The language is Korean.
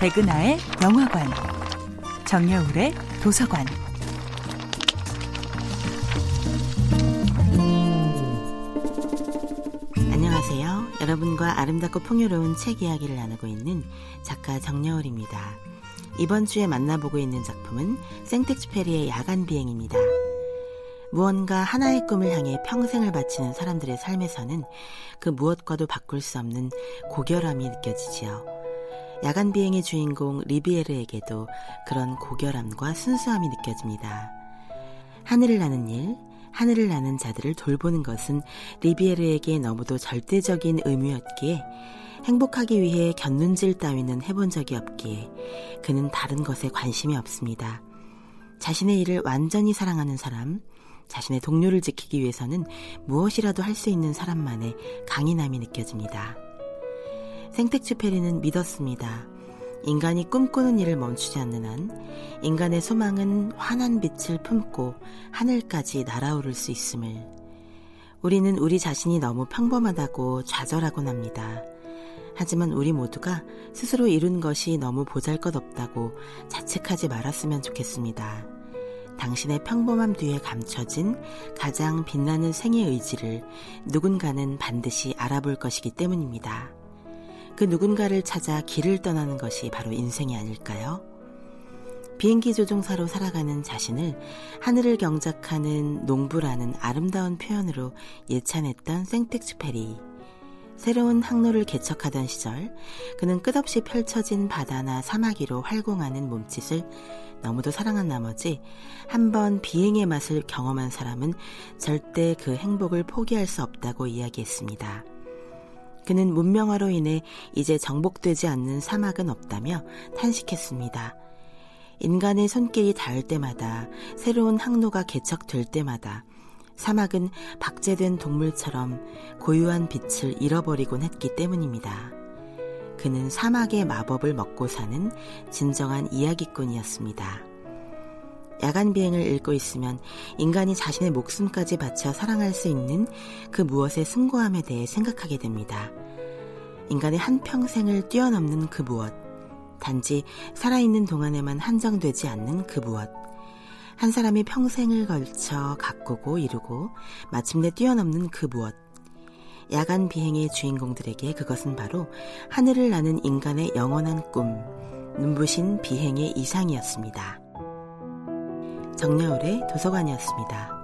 백은하의 영화관, 정여울의 도서관. 안녕하세요. 여러분과 아름답고 풍요로운 책 이야기를 나누고 있는 작가 정여울입니다. 이번 주에 만나보고 있는 작품은 생텍쥐페리의 야간 비행입니다. 무언가 하나의 꿈을 향해 평생을 바치는 사람들의 삶에서는 그 무엇과도 바꿀 수 없는 고결함이 느껴지지요. 야간 비행의 주인공 리비에르에게도 그런 고결함과 순수함이 느껴집니다. 하늘을 나는 일, 하늘을 나는 자들을 돌보는 것은 리비에르에게 너무도 절대적인 의무였기에 행복하기 위해 곁눈질 따위는 해본 적이 없기에 그는 다른 것에 관심이 없습니다. 자신의 일을 완전히 사랑하는 사람, 자신의 동료를 지키기 위해서는 무엇이라도 할 수 있는 사람만의 강인함이 느껴집니다. 생텍쥐페리는 믿었습니다. 인간이 꿈꾸는 일을 멈추지 않는 한 인간의 소망은 환한 빛을 품고 하늘까지 날아오를 수 있음을 우리는 우리 자신이 너무 평범하다고 좌절하곤 합니다. 하지만 우리 모두가 스스로 이룬 것이 너무 보잘 것 없다고 자책하지 말았으면 좋겠습니다. 당신의 평범함 뒤에 감춰진 가장 빛나는 생의 의지를 누군가는 반드시 알아볼 것이기 때문입니다. 그 누군가를 찾아 길을 떠나는 것이 바로 인생이 아닐까요? 비행기 조종사로 살아가는 자신을 하늘을 경작하는 농부라는 아름다운 표현으로 예찬했던 생텍쥐페리. 새로운 항로를 개척하던 시절 그는 끝없이 펼쳐진 바다나 사막 위로 활공하는 몸짓을 너무도 사랑한 나머지 한 번 비행의 맛을 경험한 사람은 절대 그 행복을 포기할 수 없다고 이야기했습니다. 그는 문명화로 인해 이제 정복되지 않는 사막은 없다며 탄식했습니다. 인간의 손길이 닿을 때마다 새로운 항로가 개척될 때마다 사막은 박제된 동물처럼 고유한 빛을 잃어버리곤 했기 때문입니다. 그는 사막의 마법을 먹고 사는 진정한 이야기꾼이었습니다. 야간 비행을 읽고 있으면 인간이 자신의 목숨까지 바쳐 사랑할 수 있는 그 무엇의 숭고함에 대해 생각하게 됩니다. 인간의 한평생을 뛰어넘는 그 무엇, 단지 살아있는 동안에만 한정되지 않는 그 무엇, 한 사람이 평생을 걸쳐 가꾸고 이루고 마침내 뛰어넘는 그 무엇, 야간 비행의 주인공들에게 그것은 바로 하늘을 나는 인간의 영원한 꿈, 눈부신 비행의 이상이었습니다. 정여울의 도서관이었습니다.